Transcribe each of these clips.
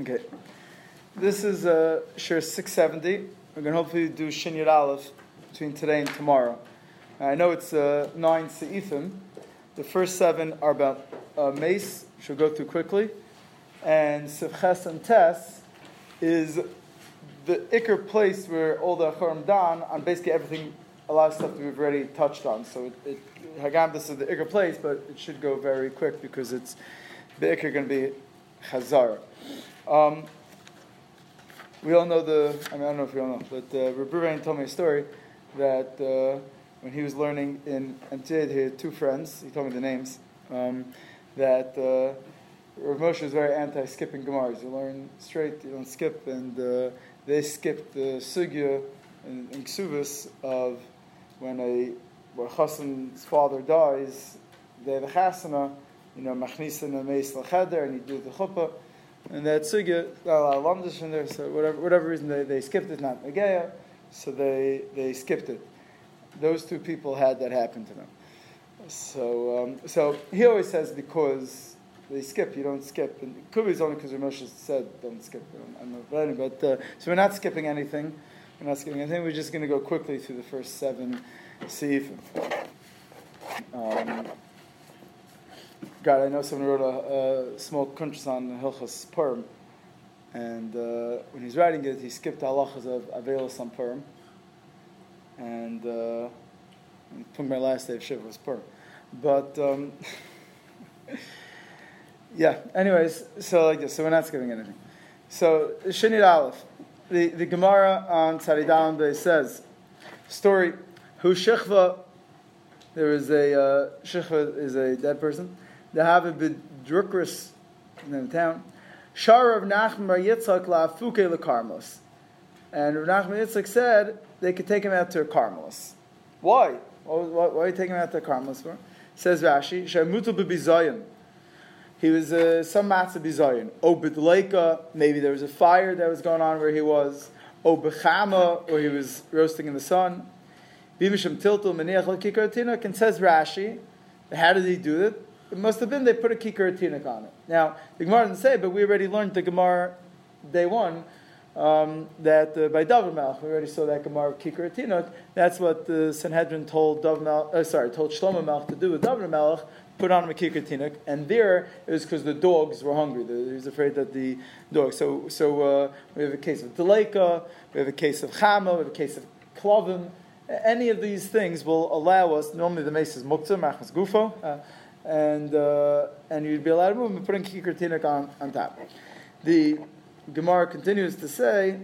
Okay. This is uh, Shiur 670. We're going to hopefully do Shin Aleph between today and tomorrow. I know it's uh, nine Se'ifim. The first seven are about uh, Mace, which we'll go through quickly. And Sivches and Tes is the Iker place where all the Acharim Dan on basically everything, a lot of stuff that we've already touched on. So it, it Hagam, this is the Iker place, but it should go very quick because it's the Iker going to be Chazar. Um, we all know the, I mean, I don't know if you all know, but uh, Rabbi told me a story that uh, when he was learning in Antioch, he had two friends, he told me the names, um, that uh, Rav Moshe was very anti-skipping Gemaras. You learn straight, you don't skip, and uh, they skipped the sugya in, in of when a where Chassan's father dies, they have a chasana, you know, machnisin a meis l'cheder, and you do the chuppah, and that sugya, not a lot of in there, so whatever, whatever reason they, they skipped it, not Nageya, so they, they skipped it. Those two people had that happen to them. So, um, so he always says because they skip, you don't skip. And it could be only because Ramesh said don't skip. I don't know, but, uh, so we're not skipping anything. We're not skipping anything. We're just going to go quickly through the first seven seif. Um, God, I know someone wrote a, a small kuntres on Hilchas Purim, and uh, when he's writing it, he skipped halachas of Avelis on Purim, and uh, my last day of Shiva was Purim. But, um, yeah, anyways, so like this, so we're not skipping anything. So, Shinit Aleph, the, the Gemara on Tzadidalam Bey says, story, who Shechva, there is a, uh, Shechva is a dead person, they have a bedrukris in the town. Shar of Nachman Bar Yitzchak la Fuke le Karmos. And Rav Nachman Yitzchak said they could take him out to a Karmelis. Why? Why, why, are you taking him out to a Karmelis for? Says Rashi, Shamutu bebizayin. He was uh, some matzah bizayin. O bidleika, maybe there was a fire that was going on where he was. O bechama, or he was roasting in the sun. Bimisham tiltul meniach kikar and says Rashi, how did he do it? It must have been they put a kikar atinik on it. Now, the Gemara didn't say, but we already learned the Gemara day one um, that uh, by David Melech, we already saw that Gemara kikar atinik. That's what the Sanhedrin told David Melech, uh, sorry, told Shlomo Melech to do with David Melch, put on him a kikar atinik, and there it was because the dogs were hungry. He was afraid that the dogs. So, so uh, we have a case of Deleka, we have a case of Chama, we have a case of Klovim. Any of these things will allow us. Normally, the mace is muktzah, machmas gufo. Uh, and uh, and you'd be allowed to move and putting on, on top. The Gemara continues to say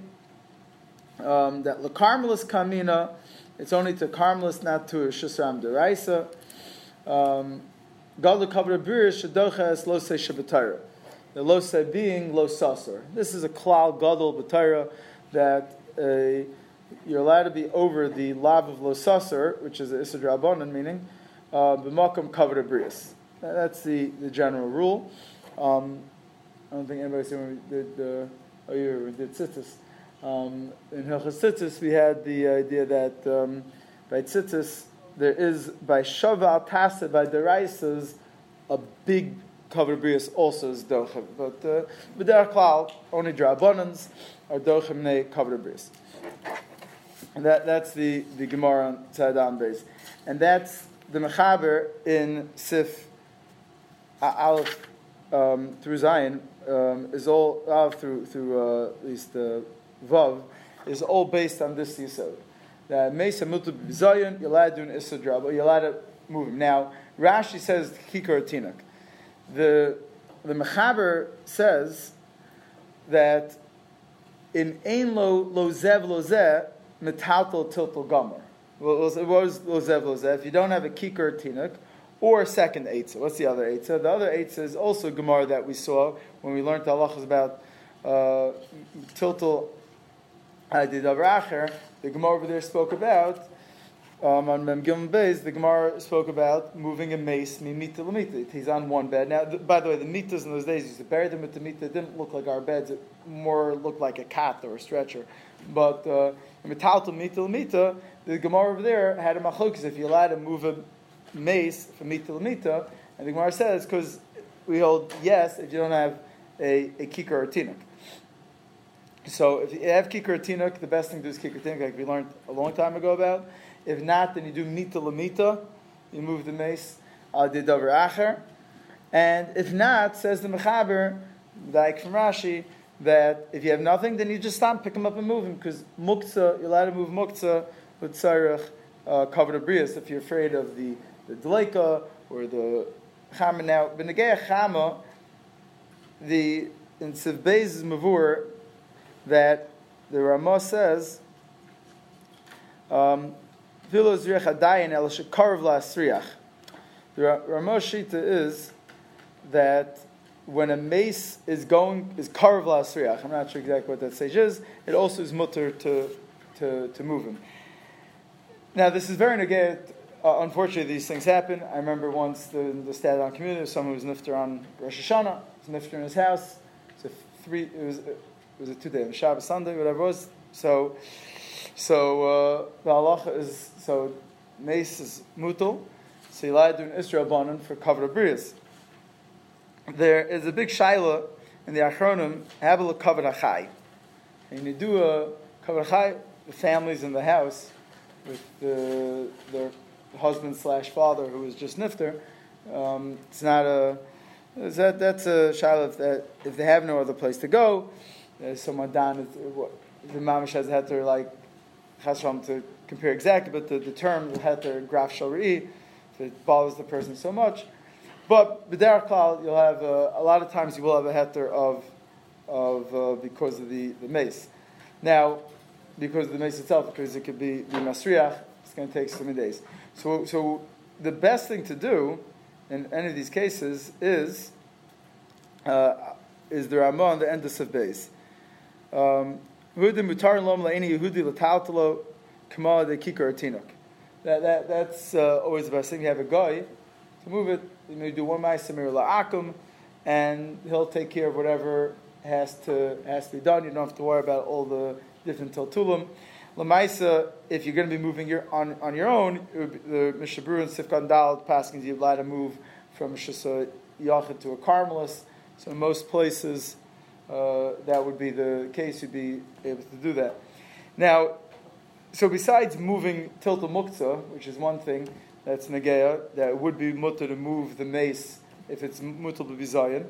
um, that the karmelis kamina, it's only to karmelis, not to shusram deraisa. Um, Gadol kavra birish shadoches lo se shabatayra. The lo se being lo sasar. This is a klal gadol batayra that uh, you're allowed to be over the lav of lo sasar, which is isadrabanan meaning uh, b'makom kavod abrius. That's the, the general rule. Um, I don't think anybody said when we did the oh yeah, we did tzitzis. Um, in Hilchas we had the idea that um, by tzitzis there is by shaval tasa by deraisas a big kavod abrius also is dochem, but uh, b'derech klal only drabonans are dochem ne kavod abrius. And that, that's the, the Gemara on Tzadam base. And that's the Mechaber in Sif Aleph um, through Zion um, is all uh, through through uh, at least uh, Vav is all based on this yisod. That Mesa Mutu Zion Issa you're allowed to move him. Now Rashi says Kikar Tinuk. The the Mechaber says that in Ein Lo Lo Zev Lo Zeh Metaltal Tiltal Gomer. What was Lo Zev? If you don't have a Kikar Tinuk, or a second Eitzah. What's the other Eitzah? The other Eitzah is also Gemara that we saw when we learned the halachas about uh, Tiltal Adidav The Gemara over there spoke about um, on Mem Gimel Beis, the Gemara spoke about moving a mace mimita lamita. He's on one bed. Now, the, by the way, the mitas in those days used to bury them with the mita. It didn't look like our beds. It more looked like a cot or a stretcher. But uh, mitalta mita the Gemara over there had a machlokes. If you allowed to move a mace from mita to mita, and the Gemara says because we hold yes if you don't have a, a kikar or tinuk. So if you have kikar or tinuk, the best thing to do is kikar tinuk, like we learned a long time ago about. If not, then you do mita lamita, you move the mace al davar acher. And if not, says the Mechaber, like from Rashi, that if you have nothing, then you just stop, pick them up and move them, because muktzah, you're allowed to move muktzah with tzarech, uh, covered abrius, if you're afraid of the, the dleika or the chama. Now, b'negei chama, the, in Sivbei's Mavur, that the Ramah says, um. The Ramah Shita is that when a mace is going is karv la'asriach, I'm not sure exactly what that stage is. It also is mutter to to to move him. Now this is very negate. Uh, unfortunately, these things happen. I remember once the the Staten community, someone who was nifter on Rosh Hashanah, was nifter in his house. So three, it was it was a two day, Shabbos, Sunday, whatever it was. So so uh, the halacha is so mace is mutal. So you lie to do Israel banan for covered abrias there is a big shaila in the Achronim, Abel covered achai. And you do a covered achai, the families in the house with the, their husband slash father who was just nifter. Um, it's not a that, that's a shaila that, if they have no other place to go. There's someone down the mamish has to like chashram to compare exactly, but the, the term to graf shari if it bothers the person so much. But b'derech klal, you'll have uh, a lot of times you will have a heter of of uh, because of the, the mace. Now, because of the mace itself, because it could be the masriach, it's going to take so many days. So, so the best thing to do in any of these cases is uh, is the Ramah on the end of Beis. Um, that, that, that's uh, always the best thing. You have a guy to move it you may do one ma'aser la'akum, and he'll take care of whatever has to has to be done. You don't have to worry about all the different tiltulim. Lamaisa, if you're going to be moving your, on, on your own, the Mishabru and Sifkan Dal passing you allowed to move from Shisa Yachid to a Carmelist. So in most places, uh, that would be the case. You'd be able to do that. Now, so besides moving tilta muktzah, which is one thing, that's Nageya, that would be mutter to move the mace if it's mutter to be Zayin.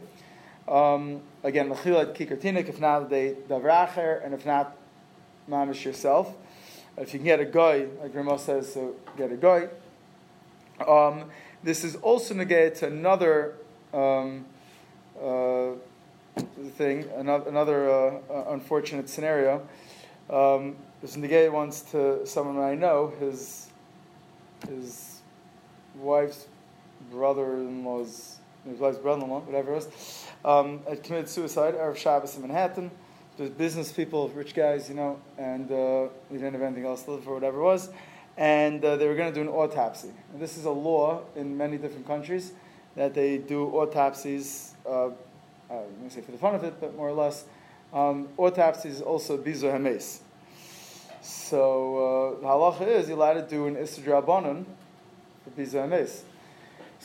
Um, again, Lachilat Kikartinik, if not, they Davracher, and if not, Mamish yourself. If you can get a guy, like Ramah says, so get a guy. Um, this is also negated to another um, uh, thing, another, another uh, uh, unfortunate scenario. Um, this negated once to someone I know, his his wife's brother-in-law's, his wife's brother-in-law, whatever it was, um, had committed suicide Erev Shabbos in Manhattan. Business people, rich guys, you know, and uh, we didn't have anything else to live for, whatever it was. And uh, they were going to do an autopsy. And this is a law in many different countries that they do autopsies. Uh, to say for the fun of it, but more or less, um, autopsies also bizo hames. So uh, the halacha is you're allowed to do an istidrabanan,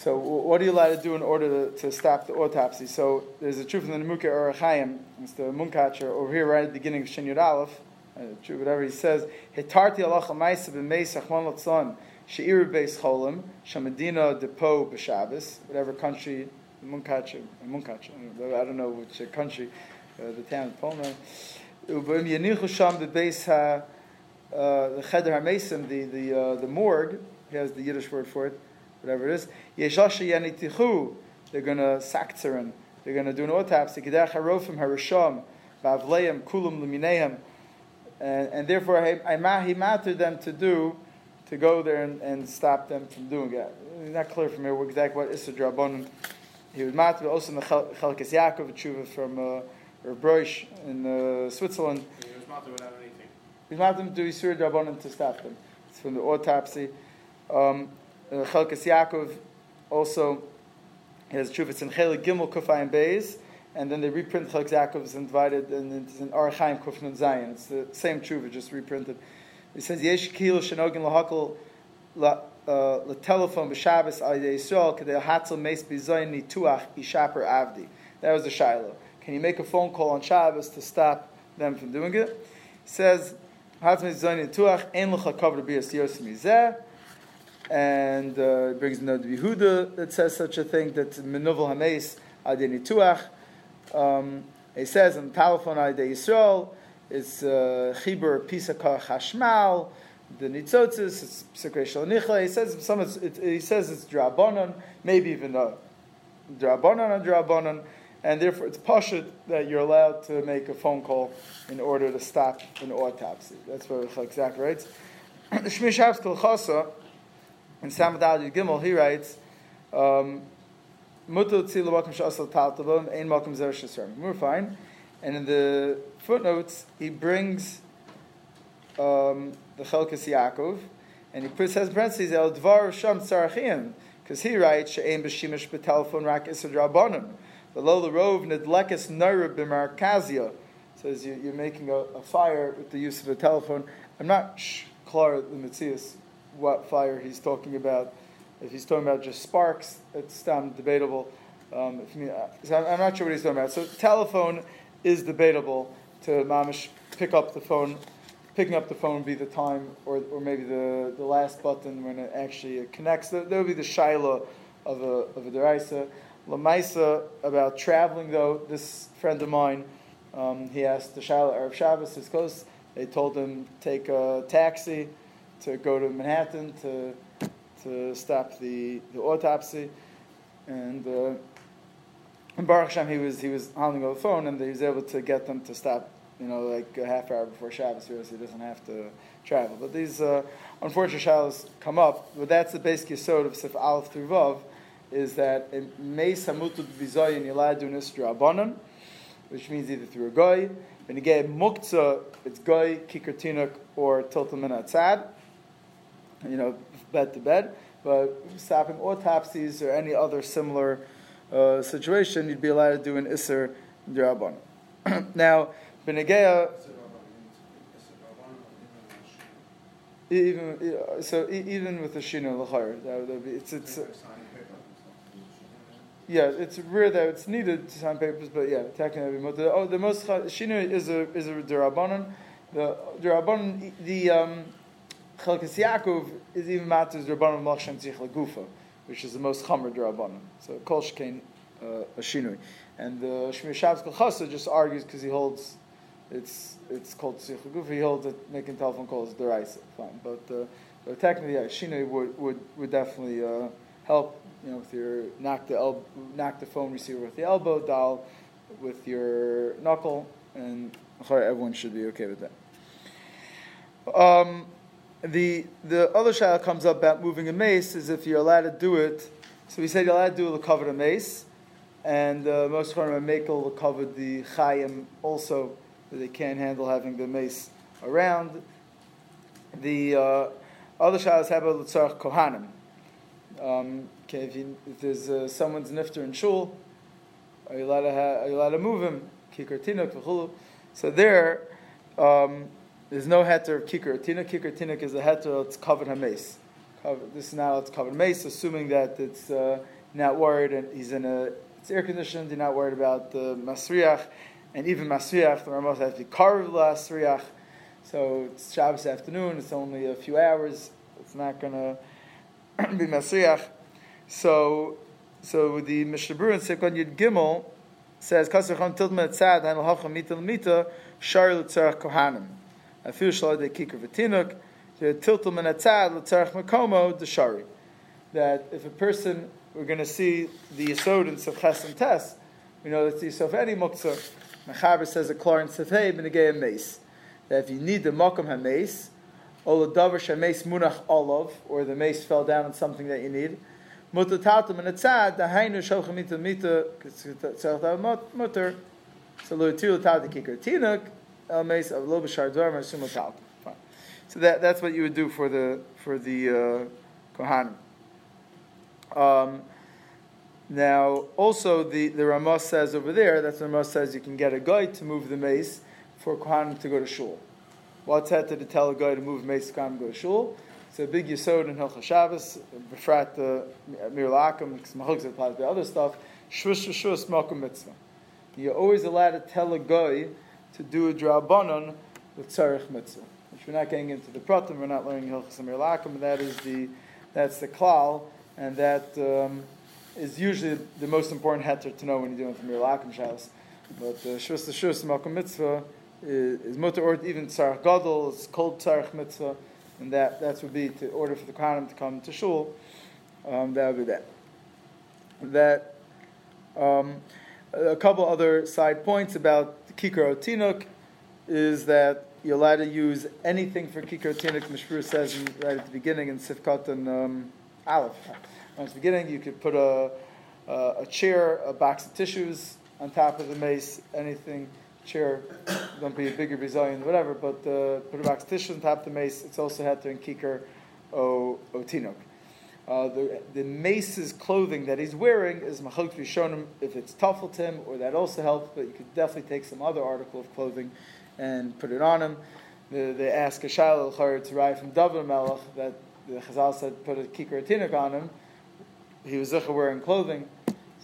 so what are you allowed to do in order to, to stop the autopsy? So there's a truth in the Nimukei Orach Chaim, Mr. Munkacher, over here right at the beginning of Shin Yud Aleph, uh, whatever he says, Hitarti Allah Chamaisa b'meis achman latzon, she'ir beis cholim, shamadina depo b'shabbos, whatever country, Munkacher, Munkacher, I don't know which country, uh, the town of Poland. Ubim yanichu sham b'beis ha, uh, the cheder ha-mesim, the, the, uh, the morgue, he has the Yiddish word for it, whatever it is. Yeshasha yanitichu, they're going to saktzeren, they're going to do an autopsy. Kedach harofim harisham, bavleim kulum lumineim, and, therefore I, he mattered them to do, to go there and, and stop them from doing it. It's not clear from here exactly what Issa Drabonim. He was matter also in the Chalkes Yaakov tshuva from uh, Bruch in uh, Switzerland. He was matter without anything. He was matter to do Isur Drabonim to stop them. It's from the autopsy. Um, Uh, Chalkas Yaakov also has Chuvitz in Chelik Gimel Kufayim Beis, and then they reprint Chalkas Yaakov's and divided, and it's in Arachaim Kufnun Zayin. It's the same Chuva, just reprinted. It says, Yesh Kilo Shenogin Lahakal uh, Telephone B'Shabbos Al Yisrael Kedei Hatzel Meis Bizayin Nituach Ishaper Avdi. That was the Shiloh. Can you make a phone call on Shabbos to stop them from doing it? He says, and uh, brings no Yehuda that says such a thing that Menuvel Hameis Adini Tuach. Um, he says on the telephone Ade Yisrael, it's uh, Chibur Pisakar Chashmal, the Nitzotzis, it's Psikre Nichla. He says some. It, he says it's Drabanon, maybe even a Drabanon and Drabanon, and therefore it's pashut that you're allowed to make a phone call in order to stop an autopsy. That's what exactly writes. Shmish Kolchasa in Samadad Gimel he writes. Um, Mutu tzilu makom she'asal taltavim, ein she'sarm. We're fine. And in the footnotes, he brings um, the Chelkas Yaakov, and he puts, says parentheses, El Dvar Sham Tzarachim, because he writes, She'ein b'shimish b'telefon rak isad. The Lola Rov nedlekes naira b'markazia. Says you, are making a, a, fire with the use of a telephone. I'm not clear the Matthias what fire he's talking about. If he's talking about just sparks, it's um, debatable. Um, me, uh, I'm, not sure what he's talking about. So telephone is debatable to mamish pick up the phone. Picking up the phone be the time, or, or maybe the, the last button when it actually connects. That, would be the shaila of a of a deraisa. Lamaisa about traveling though. This friend of mine, um, he asked the shaila Arab Shabbos his close. They told him take a taxi to go to Manhattan to to stop the, the autopsy. And, uh, and Baruch Hashem, he was, he was holding over the phone and he was able to get them to stop, you know, like a half hour before Shabbos, so he doesn't have to travel. But these uh, unfortunate Shabbos come up, but that's the basic yisod of Sif Aleph through Vav, is that May Samutu Bizoyin Yiladunis Drabanan, which means either through a when you get muktzah, it's guy, kikartinuk, or tiltamin atzad. You know, bed to bed, but stopping autopsies or any other similar uh, situation, you'd be allowed to do an Isser Dirabon. now, Benegeya. Even so, even with the shino l'chayr, it's it's. yeah, it's rare that it's needed to sign papers, but yeah, technically, oh, the most shino is a is a derabanan. The derabanan, the um, Chelkas Yaakov is even matters Rabbanon Malchshem Tzich Lagufa, which is the most Chamer Rabbanon. So Kol Shkein uh, a Shinui. And the uh, Shemiras Shabbos Kehilchasa just argues because he holds it's it's called Tzich Lagufa, he holds that making telephone calls deraisa. Fine. But, uh, but technically, yeah, Shinui would, would, would definitely uh, help, you know, with your knock the, el- knock the phone receiver with the elbow, dial with your knuckle, and everyone should be okay with that. Um, the the other shaila comes up about moving a mace is if you're allowed to do it. So we said you're allowed to do it cover a mace, and uh, most of them make cover the chayim also. that They can't handle having the mace around. The uh, other shaila have a l'tzarch kohanim. Um, okay, if, you, if there's uh, someone's nifter in shul, are you allowed to, ha- are you allowed to move him? Kikar tinuk So there. Um, there's no heter of kikar tinuk. Kikar tinuk is a heter that's covered hames. This is now it's covered mace, assuming that it's uh, not worried and he's in a it's air conditioned. You're not worried about the masriach, and even masriach. The Ramos has to be carved masriach. So it's Shabbos afternoon. It's only a few hours. It's not to be masriach. So so the Mishabur in Sekon Yud Gimel says Kasser Chon Tiltman Tzad Han L'Hacham Mita L'Mita Shar L'Tzarech Kohanim. Afil Shalai Kikar V'Tinuk, Tiltum and Atzad, L'Tzarech Makomo, Deshari. That if a person, we're going to see the Yisod in Sefches and Tes, we know that the Yisod of any Muktzah, Mechaber says a Klor in Sefhei, Benegei Mace. That if you need the Mokum HaMace, or the Davar HaMace Munach Olav, or the mace fell down on something that you need, Mutatatum and Atzad, the Hainu Shochem Mita Mita, Mutter, so Lu'atir L'Tat Kikar Tinuk, So that, that's what you would do for the for the uh, Kohanim. Um, now, also the, the Ramos says over there, that's the Ramos says you can get a guy to move the mace for Kohanim to go to shul. What's that to tell a guy to move mace to Kohanim go to shul? It's a big yisod in Hilchah Shabbos, Befrat the Mir Lakim, because applies to other stuff. Shvush Shvush Malkum Mitzvah You're always allowed to tell a guy to do a drabanon with tzarech mitzvah. Which we're not getting into the pratim, we're not learning hilchas lakum, that is the, that's the klal, and that um, is usually the most important heter to know when you're doing amir lakum shalos. But the shus the shus malkum mitzvah is, is mutter or even tzarech gadol, it's called tzarech mitzvah, and that, that would be to order for the Kohanim to come to shul, um, that would be that. That, um, a couple other side points about Kikar Otinuk is that you're allowed to use anything for Kikar Otinuk. Mishpur says in, right at the beginning in Sifkat and um, Aleph. At the beginning, you could put a, a, a, chair, a box of tissues on top of the mace, anything, chair, don't be a bigger bizillion, whatever, but uh, put a box of tissues on top of the mace. It's also had to in Kikar Otinuk. Uh, the, the mace's clothing that he's wearing is machlok rishonim if it's him or that also helps, but you could definitely take some other article of clothing and put it on him. The, they ask a shaila to write from David Melech that the Chazal said put a kikar tinik on him. He was zicha wearing clothing,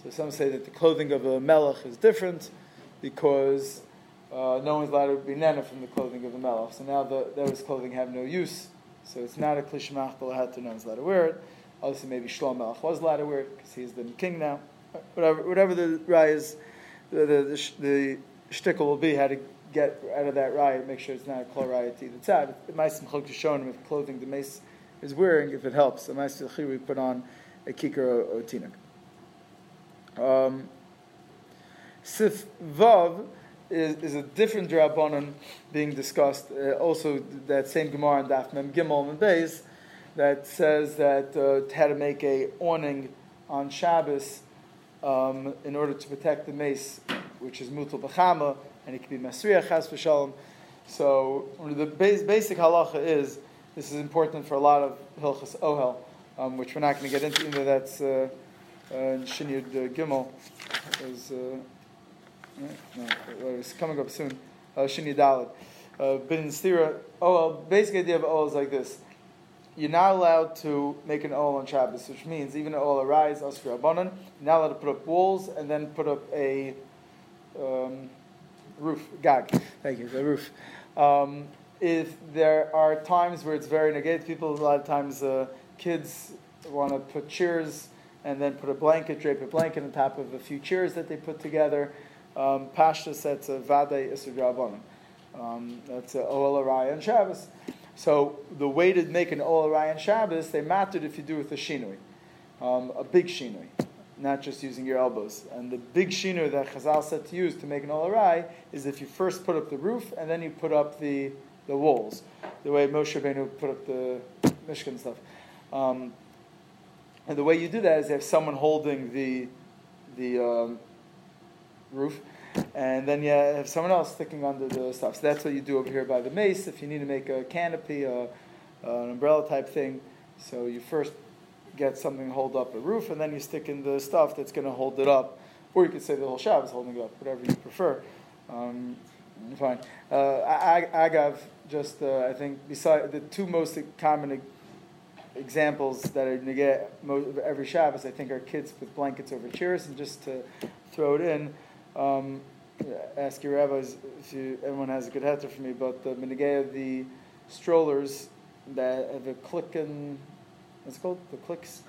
so some say that the clothing of a melech is different because uh, no one's allowed to be nana from the clothing of the melech. So now the, those clothing have no use, so it's not a klishmach, but no one's allowed to wear it. Obviously, maybe Shlomo Melech was wear it because he's the king now. Whatever, whatever the raya is, the the, the, the shtickle will be how to get out of that raya, make sure it's not a kol raya to either side. It might show him if clothing the mace is wearing, if it helps. It might we put on a kikar or, or tinuk. Um, Sif Vav is, is, a different drabonon being discussed. Uh, also, that same Gemara and Daf Mem Gimel and Beis that says that uh, to make a awning on Shabbos um, in order to protect the mace, which is mutal b'chama, and it can be masriach chas v'shalom. So the base, basic halacha is this is important for a lot of hilchas ohel, um, which we're not going to get into. Though that's uh, uh, uh, Gimel is uh, no, it's coming up soon. Uh, Shinyud Dalad. Uh, bin Stira. Oh, basic idea of ohel is like this you're not allowed to make an ol on Shabbos, which means even an ol arise, asr abanon, you're not allowed to put up walls and then put up a um, roof, gag. Thank you, the roof. Um, if there are times where it's very negative, people a lot of times uh, kids want to put chairs and then put a blanket, drape a blanket on top of a few chairs that they put together. Um, Pashta says a vade isur um, That's a ol araya on Shabbos. So the way to make an Ol Ryan Shabbos, they mattered if you do with a shinui, um, a big shinui, not just using your elbows. And the big shinui that Chazal said to use to make an Ol is if you first put up the roof and then you put up the, the walls, the way Moshe Rabbeinu put up the Mishkan stuff. Um, and the way you do that is you have someone holding the the um, roof, and then you have someone else sticking under the stuff. So that's what you do over here by the mace. If you need to make a canopy, a, uh, an umbrella type thing, so you first get something to hold up a roof, and then you stick in the stuff that's going to hold it up. Or you could say the whole shab is holding it up, whatever you prefer. Um, fine. Uh, Agav, just uh, I think, beside the two most common examples that are get every Shabbos, I think, are kids with blankets over chairs, and just to throw it in. Um, ask your rabbis if you, everyone has a good heter for me, but the minigay of the strollers that have a click and what's it called the clicks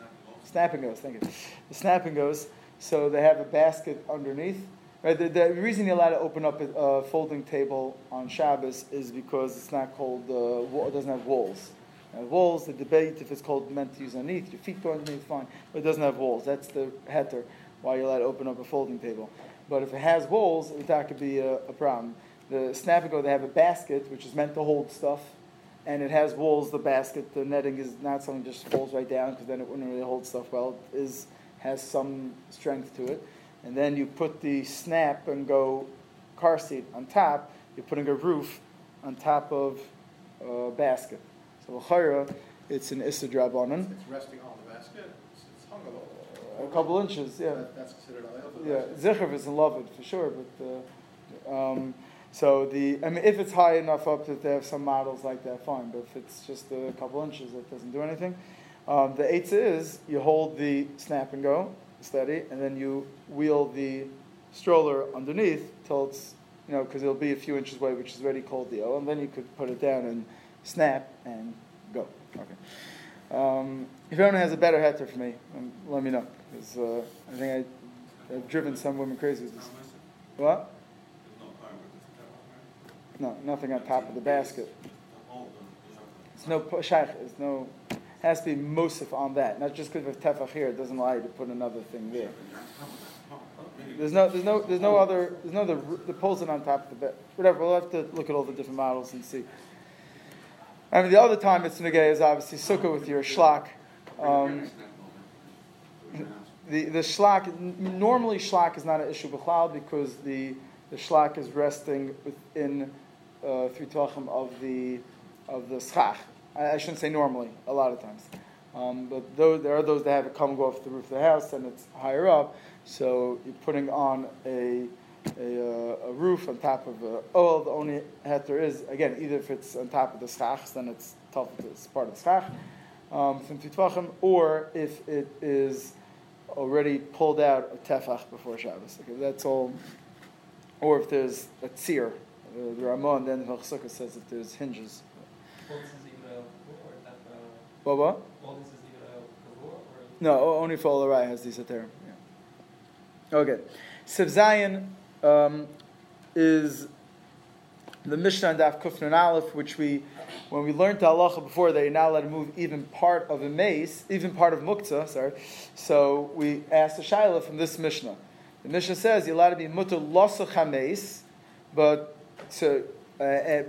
snapping goes. Thank you. The snapping goes. So they have a basket underneath. Right. The, the reason you're allowed to open up a, a, folding table on Shabbos is because it's not called uh, it doesn't have walls. It walls. The debate if it's called meant to use underneath. Your feet go underneath, fine, but it doesn't have walls. That's the heter why you're allowed to open up a folding table. But if it has walls, that could be a, a problem. The Snapico, they have a basket, which is meant to hold stuff, and it has walls, the basket. The netting is not something that just falls right down, because then it wouldn't really hold stuff well. It is, has some strength to it. And then you put the snap and go car seat on top. You're putting a roof on top of a basket. So, it's an Drabanan. It's resting on the basket? It's, it's hung a little a couple inches, yeah. That, that's considered Yeah, Zichar is in love with for sure, but uh, um, so the I mean, if it's high enough up that they have some models like that, fine. But if it's just a couple inches, that doesn't do anything. Um, the eighth is you hold the snap and go steady, and then you wheel the stroller underneath till it's, you know, because it'll be a few inches away, which is already cold deal, and then you could put it down and snap and go. Okay. Um, if anyone has a better heter for me, um, let me know. Because uh, I think I, I've driven some women crazy with. What? No, nothing on top of the basket. It's no shaykh. It's no. Has to be musif on that. Not just because of tefach here, it doesn't allow you to put another thing there. There's no, there's no, there's no other, there's no the the it on top of the bed. Whatever. We'll have to look at all the different models and see. I mean, the other time it's negay is obviously sukkah with your shlak. Um, the the shlak normally shlak is not an issue b'chlal because the the shlak is resting within uh, three of the of the schach. I, I, shouldn't say normally, a lot of times. Um, but those, there are those that have it come go off the roof of the house and it's higher up, so you're putting on a a, uh, a roof on top of a oh the only heter is again either if it's on top of the schach then it's tough it's part of the schach um, from or if it is already pulled out a tefach before Shabbos. Okay, that's all. Or if there's a tzir, uh, the Ramon, then the says that there's hinges. What, what? No, only for Olarai has these at there. Yeah. Okay. Siv Zayin um, is the Mishnah and Daf Kufnan Aleph, which we, when we learned the halacha before, that you're not allowed to move even part of a mace, even part of muktzah, sorry. So we asked a shaila from this Mishnah. The Mishnah says you're allowed to be mutter losach hameis, but so uh, uh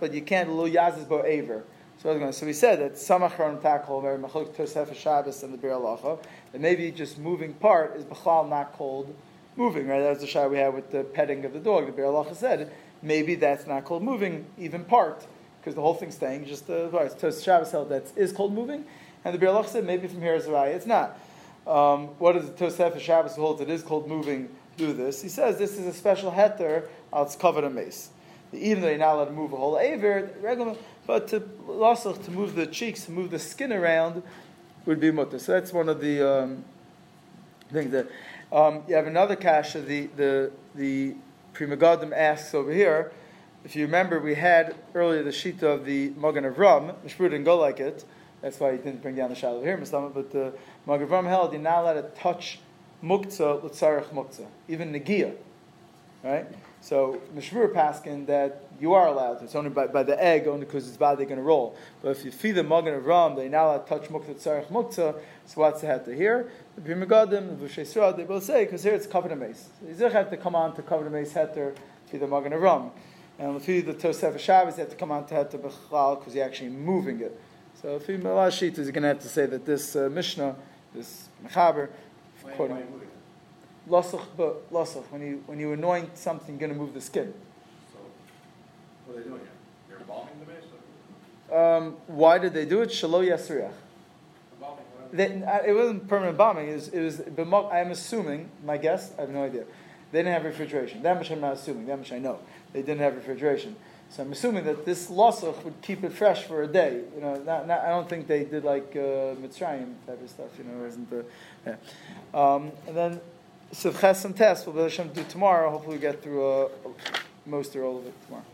but you can't lo yazis bo aver. So, we said that samachron takol very machlik tosef Shabbos and the Biur Halacha, that maybe just moving part is b'chal not called moving. Right, that's the shah we had with the petting of the dog. The Biur Halacha said maybe that's not called moving even part because the whole thing's staying just the uh, Tos Shabbos held that is called moving, and the Bir Lach said maybe from here is right. It's not. Um, what does the Tosef Shabbos holds? It is called moving. Do this. He says this is a special heter. It's covered a mace. Even though you're not allowed to move a whole aver, regular, but to to move the cheeks, to move the skin around, would be mutter. So that's one of the um, things that um, you have another of the the the Pri Megadim asks over here if you remember, we had earlier the shita of the Magen Avraham. Mishpur didn't go like it. That's why he didn't bring down the shadow here, Mustafa. But the Magen Avraham held you're not allowed to touch muktzah l'tzarech muktzah, even negia. Right? So Mishmur paskin that you are allowed to. It's only by, by the egg, only because it's bad they're going to roll. But if you feed the Magen Avraham, they're not allowed to touch muktzah tzarech muktzah. So what's the heter here? The Pri Megadim, the V'shei they both say because here it's covered a mace. So you have to come on to cover the mace heter to the Magen Avraham. And if you the Tosef Shabbos, you have to come on to Het Bechlal because you're actually moving it. So if you Malashit is going to have to say that this uh, Mishnah, this Mechaber, quoting Losach, but Losach, when you when you anoint something, you're going to move the skin. So what are they doing here? They're embalming the base. Um, why did they do it? Shalo Yasriach. They, uh, it wasn't permanent bombing. It was, it was. I'm assuming. My guess. I have no idea. They didn't have refrigeration. That much I'm not assuming. That much I know they didn't have refrigeration. So I'm assuming that this losach would keep it fresh for a day. You know, not, not, I don't think they did like uh, Mitzrayim type of stuff. You know, isn't the yeah. um, and then so Siv tests. Test will be able to do tomorrow. Hopefully, we get through uh, most or all of it tomorrow.